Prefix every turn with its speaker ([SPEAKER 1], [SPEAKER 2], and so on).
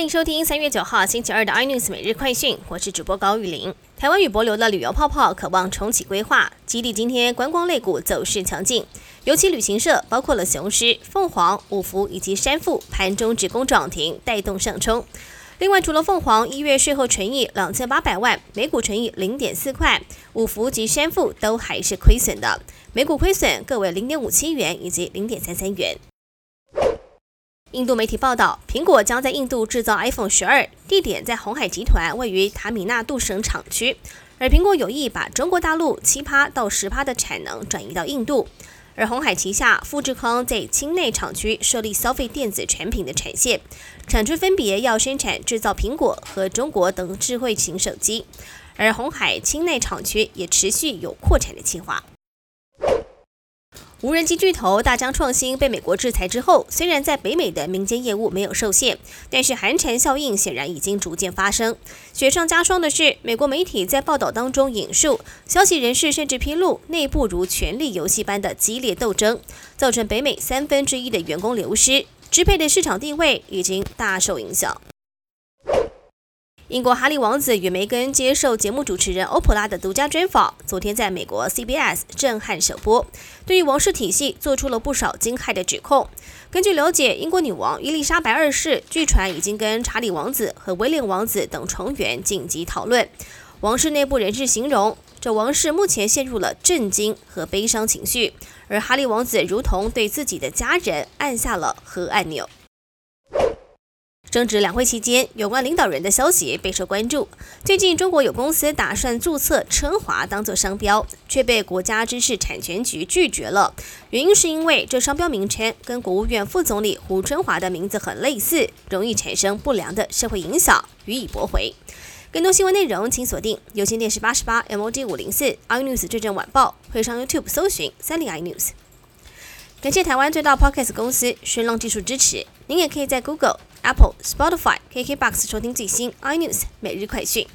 [SPEAKER 1] 欢迎收听三月九号星期二的 iNews 每日快讯，我是主播高玉玲。台湾与博流的旅游泡泡渴望重启规划，基地今天观光类股走势强劲，尤其旅行社包括了雄狮、凤凰、五福以及山富盘中止攻涨停，带动上冲。另外，除了凤凰一月税后纯益两千八百万，每股纯益零点四块，五福及山富都还是亏损的，每股亏损各为零点五七元以及零点三三元。印度媒体报道，苹果将在印度制造 iPhone 十二，地点在红海集团位于塔米纳杜省厂区。而苹果有意把中国大陆七趴到十趴的产能转移到印度。而红海旗下富士康在清内厂区设立消费电子产品的产线，产区分别要生产制造苹果和中国等智慧型手机。而红海清内厂区也持续有扩产的计划。无人机巨头大疆创新被美国制裁之后，虽然在北美的民间业务没有受限，但是寒蝉效应显然已经逐渐发生。雪上加霜的是，美国媒体在报道当中引述消息人士，甚至披露内部如权力游戏般的激烈斗争，造成北美三分之一的员工流失，支配的市场地位已经大受影响。英国哈利王子与梅根接受节目主持人欧普拉的独家专访，昨天在美国 CBS 震撼首播，对于王室体系做出了不少惊骇的指控。根据了解，英国女王伊丽莎白二世据传已经跟查理王子和威廉王子等成员紧急讨论。王室内部人士形容，这王室目前陷入了震惊和悲伤情绪，而哈利王子如同对自己的家人按下了核按钮。争执两会期间，有关领导人的消息备受关注。最近，中国有公司打算注册春华当做商标，却被国家知识产权局拒绝了。原因是因为这商标名称跟国务院副总理胡春华的名字很类似，容易产生不良的社会影响，予以驳回。更多新闻内容，请锁定有线电视八十八 MOD 五零四 iNews 最正晚报，会上 YouTube 搜寻三零 iNews。感谢台湾最大 Podcast 公司声浪技术支持。您也可以在 Google。Apple、Spotify、KKBox 收听最新 iNews 每日快讯。